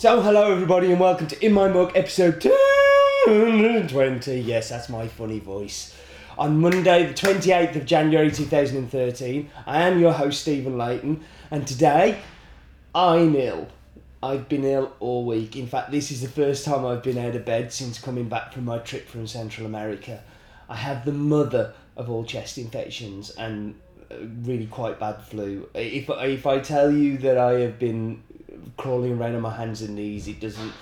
So, hello everybody, and welcome to In My Mug episode 220. Yes, that's my funny voice. On Monday, the 28th of January 2013, I am your host, Stephen Leighton, and today I'm ill. I've been ill all week. In fact, this is the first time I've been out of bed since coming back from my trip from Central America. I have the mother of all chest infections and uh, really quite bad flu. If, if I tell you that I have been crawling around on my hands and knees. It doesn't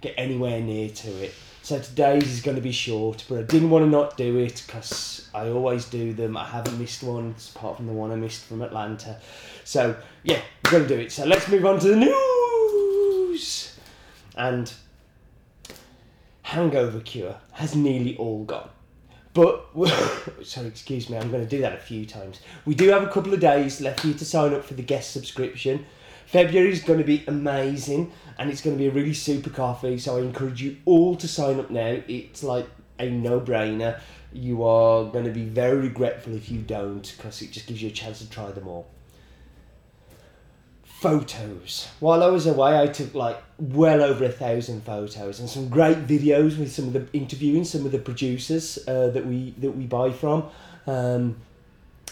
get anywhere near to it. So today's is going to be short, but I didn't want to not do it because I always do them. I haven't missed one apart from the one I missed from Atlanta. So yeah, we're going to do it. So let's move on to the news. And hangover cure has nearly all gone. But sorry, excuse me, I'm going to do that a few times. We do have a couple of days left for you to sign up for the guest subscription. February is going to be amazing and it's going to be a really super coffee. So I encourage you all to sign up now. It's like a no brainer. You are going to be very regretful if you don't because it just gives you a chance to try them all. Photos. While I was away, I took like well over a thousand photos and some great videos with some of the interviewing some of the producers uh, that we that we buy from. Um,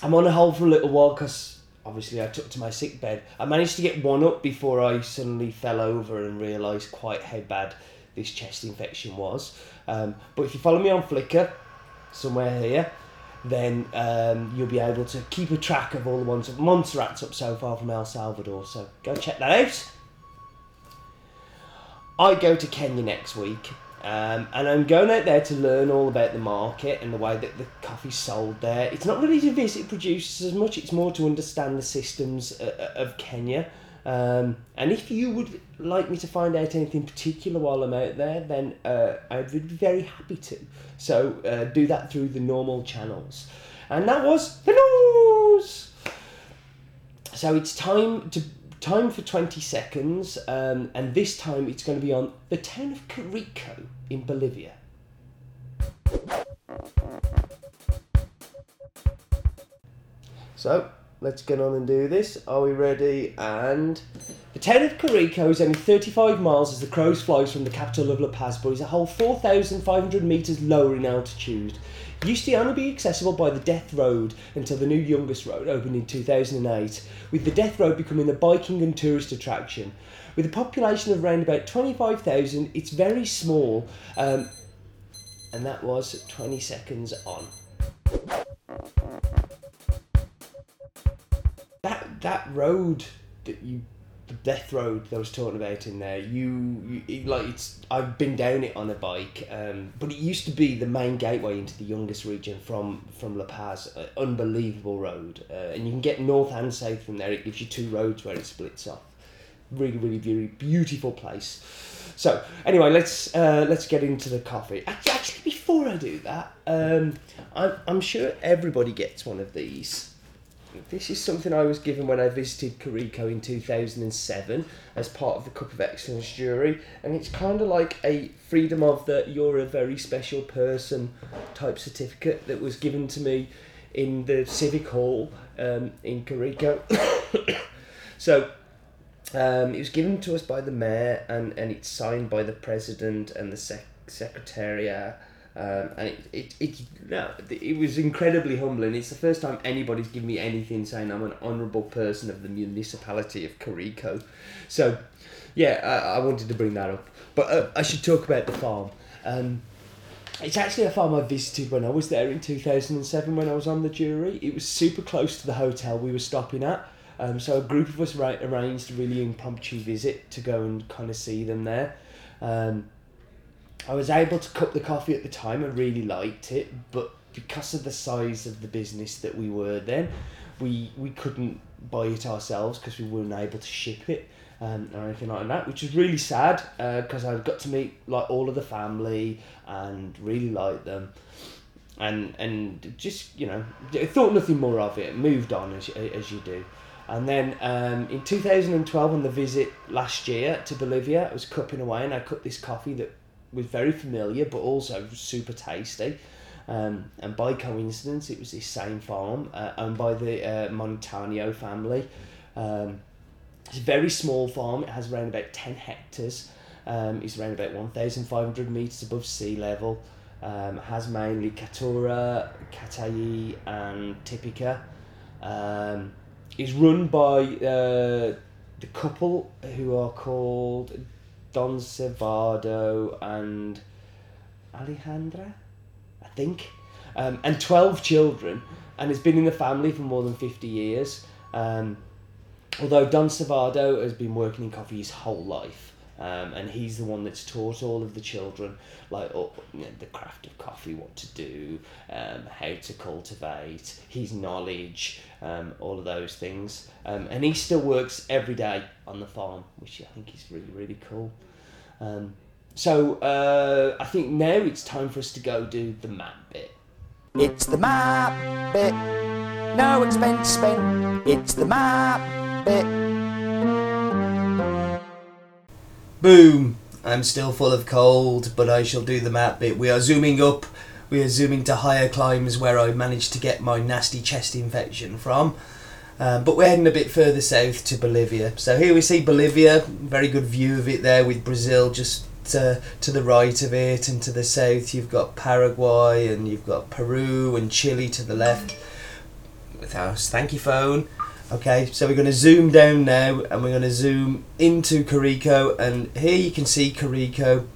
I'm on a hold for a little while because obviously I took to my sick bed. I managed to get one up before I suddenly fell over and realised quite how bad this chest infection was. Um, but if you follow me on Flickr, somewhere here, then um, you'll be able to keep a track of all the ones that Montserrat's up so far from El Salvador. So go check that out. I go to Kenya next week um, and I'm going out there to learn all about the market and the way that the coffee's sold there. It's not really to visit producers as much, it's more to understand the systems uh, uh, of Kenya. Um, and if you would like me to find out anything particular while I'm out there, then uh, I would be very happy to. So uh, do that through the normal channels. And that was the news! So it's time to time for 20 seconds, um, and this time it's going to be on the town of Carico in Bolivia. So, let's get on and do this. Are we ready? And the town of Carico is only 35 miles as the crows flies from the capital of La Paz, but is a whole 4,500 metres lower in altitude used to only be accessible by the Death Road until the new Yungas Road opened in 2008, with the Death Road becoming a biking and tourist attraction. With a population of around about 25,000, it's very small, um, and that was 20 seconds on. That, that road that you death road that I was talking about in there. You, you like it's. I've been down it on a bike, um, but it used to be the main gateway into the Yungas region from from La Paz. Uh, unbelievable road, uh, and you can get north and south from there. It gives you two roads where it splits off. Really, really, really beautiful place. So anyway, let's uh, let's get into the coffee. Actually, before I do that, um, I'm I'm sure everybody gets one of these this is something I was given when I visited Carico in 2007 as part of the Cup of Excellence jury, and it's kind of like a freedom of the you're a very special person type certificate that was given to me in the Civic Hall um, in Carico. so um, it was given to us by the mayor, and, and it's signed by the president and the sec- secretariat um, and it, it, it, no, it was incredibly humbling. It's the first time anybody's given me anything saying I'm an honourable person of the municipality of Carico. So, yeah, I, I wanted to bring that up. But uh, I should talk about the farm. Um, it's actually a farm I visited when I was there in 2007 when I was on the jury. It was super close to the hotel we were stopping at. Um, so a group of us ra- arranged a really impromptu visit to go and kind of see them there. Um, I was able to cup the coffee at the time. I really liked it, but because of the size of the business that we were then, we we couldn't buy it ourselves because we weren't able to ship it um, or anything like that, which was really sad because uh, I got to meet like all of the family and really liked them. And and just you know, thought nothing more of it. Moved on as as you do. And then um, in 2012, on the visit last year to Bolivia, I was cupping away and I cut this coffee that was very familiar, but also super tasty. Um, and by coincidence, it was this same farm uh, owned by the uh, Montanio family. Um, It's a very small farm. It has around about 10 hectares. Um, it's around about 1,500 metres above sea level. Um, has mainly Caturra, Catuai, and Typica. Um, is run by uh, the couple who are called Don Cevado and Alejandra, I think, um, and 12 children, and it's been in the family for more than 50 years. Um, although Don Cevado has been working in coffee his whole life. Um, and he's the one that's taught all of the children like oh, you know, the craft of coffee, what to do, um, how to cultivate, his knowledge, um, all of those things. Um, and he still works every day on the farm, which I think is really really cool. Um, so uh, I think now it's time for us to go do the map bit. It's the map bit. No expense spent. It's the map bit. Boom! I'm still full of cold, but I shall do the map bit. We are zooming up. We are zooming to higher climes where I managed to get my nasty chest infection from. Um, but we're heading a bit further south to Bolivia. So here we see Bolivia, very good view of it there with Brazil just uh, to the right of it, and to the south you've got Paraguay and you've got Peru and Chile to the left. With our thank you phone. Okay, so we're going to zoom down now and we're going to zoom into Carico and here you can see Carico.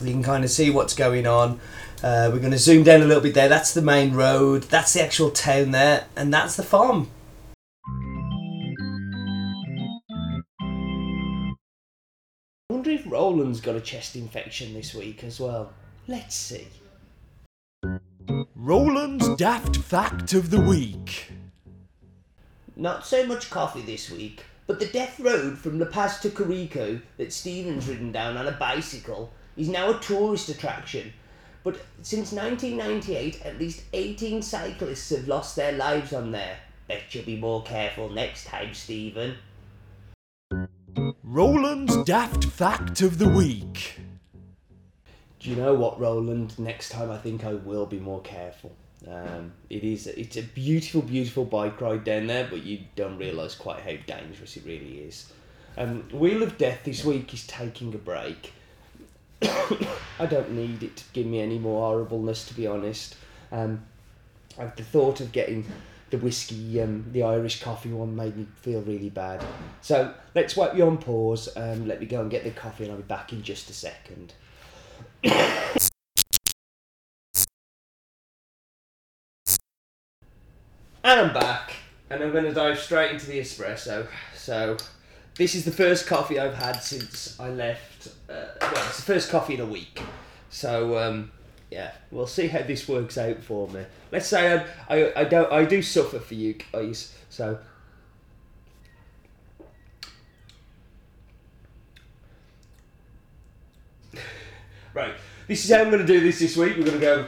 You can kind of see what's going on. Uh, we're going to zoom down a little bit there. That's the main road. That's the actual town there and that's the farm. I wonder if Roland's got a chest infection this week as well. Let's see. Roland's Daft Fact of the Week. Not so much coffee this week, but the death road from La Paz to Carico that Stephen's ridden down on a bicycle is now a tourist attraction. But since 1998, at least 18 cyclists have lost their lives on there. Bet you'll be more careful next time, Stephen. Roland's Daft Fact of the Week. Do you know what, Roland? Next time I think I will be more careful. Um, it is it's a beautiful, beautiful bike ride down there, but you don't realise quite how dangerous it really is. Um, Wheel of Death this week is taking a break. I don't need it to give me any more horribleness, to be honest. Um, I've the thought of getting the whiskey, um, the Irish coffee one made me feel really bad. So let's wipe you on pause. Um, let me go and get the coffee, and I'll be back in just a second. And I'm back, and I'm going to dive straight into the espresso. So, this is the first coffee I've had since I left. Uh, well, it's the first coffee in a week. So, um, yeah, we'll see how this works out for me. Let's say I, I, I don't I do suffer for you guys. So, right, this is how I'm going to do this this week. We're going to go.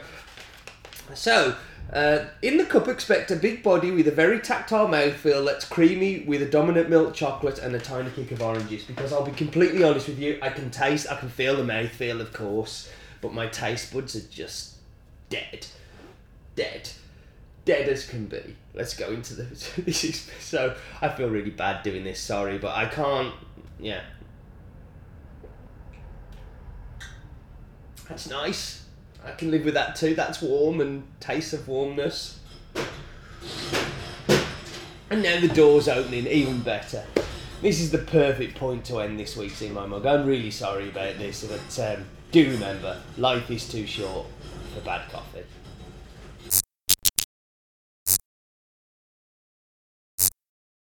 So, uh, in the cup, expect a big body with a very tactile mouthfeel that's creamy with a dominant milk chocolate and a tiny kick of orange juice. Because I'll be completely honest with you, I can taste, I can feel the mouthfeel, of course, but my taste buds are just dead, dead, dead as can be. Let's go into the. This is so. I feel really bad doing this. Sorry, but I can't. Yeah. That's nice. I can live with that too. That's warm and taste of warmness. And now the door's opening, even better. This is the perfect point to end this week's In My Mug. I'm really sorry about this, but um, do remember, life is too short for bad coffee.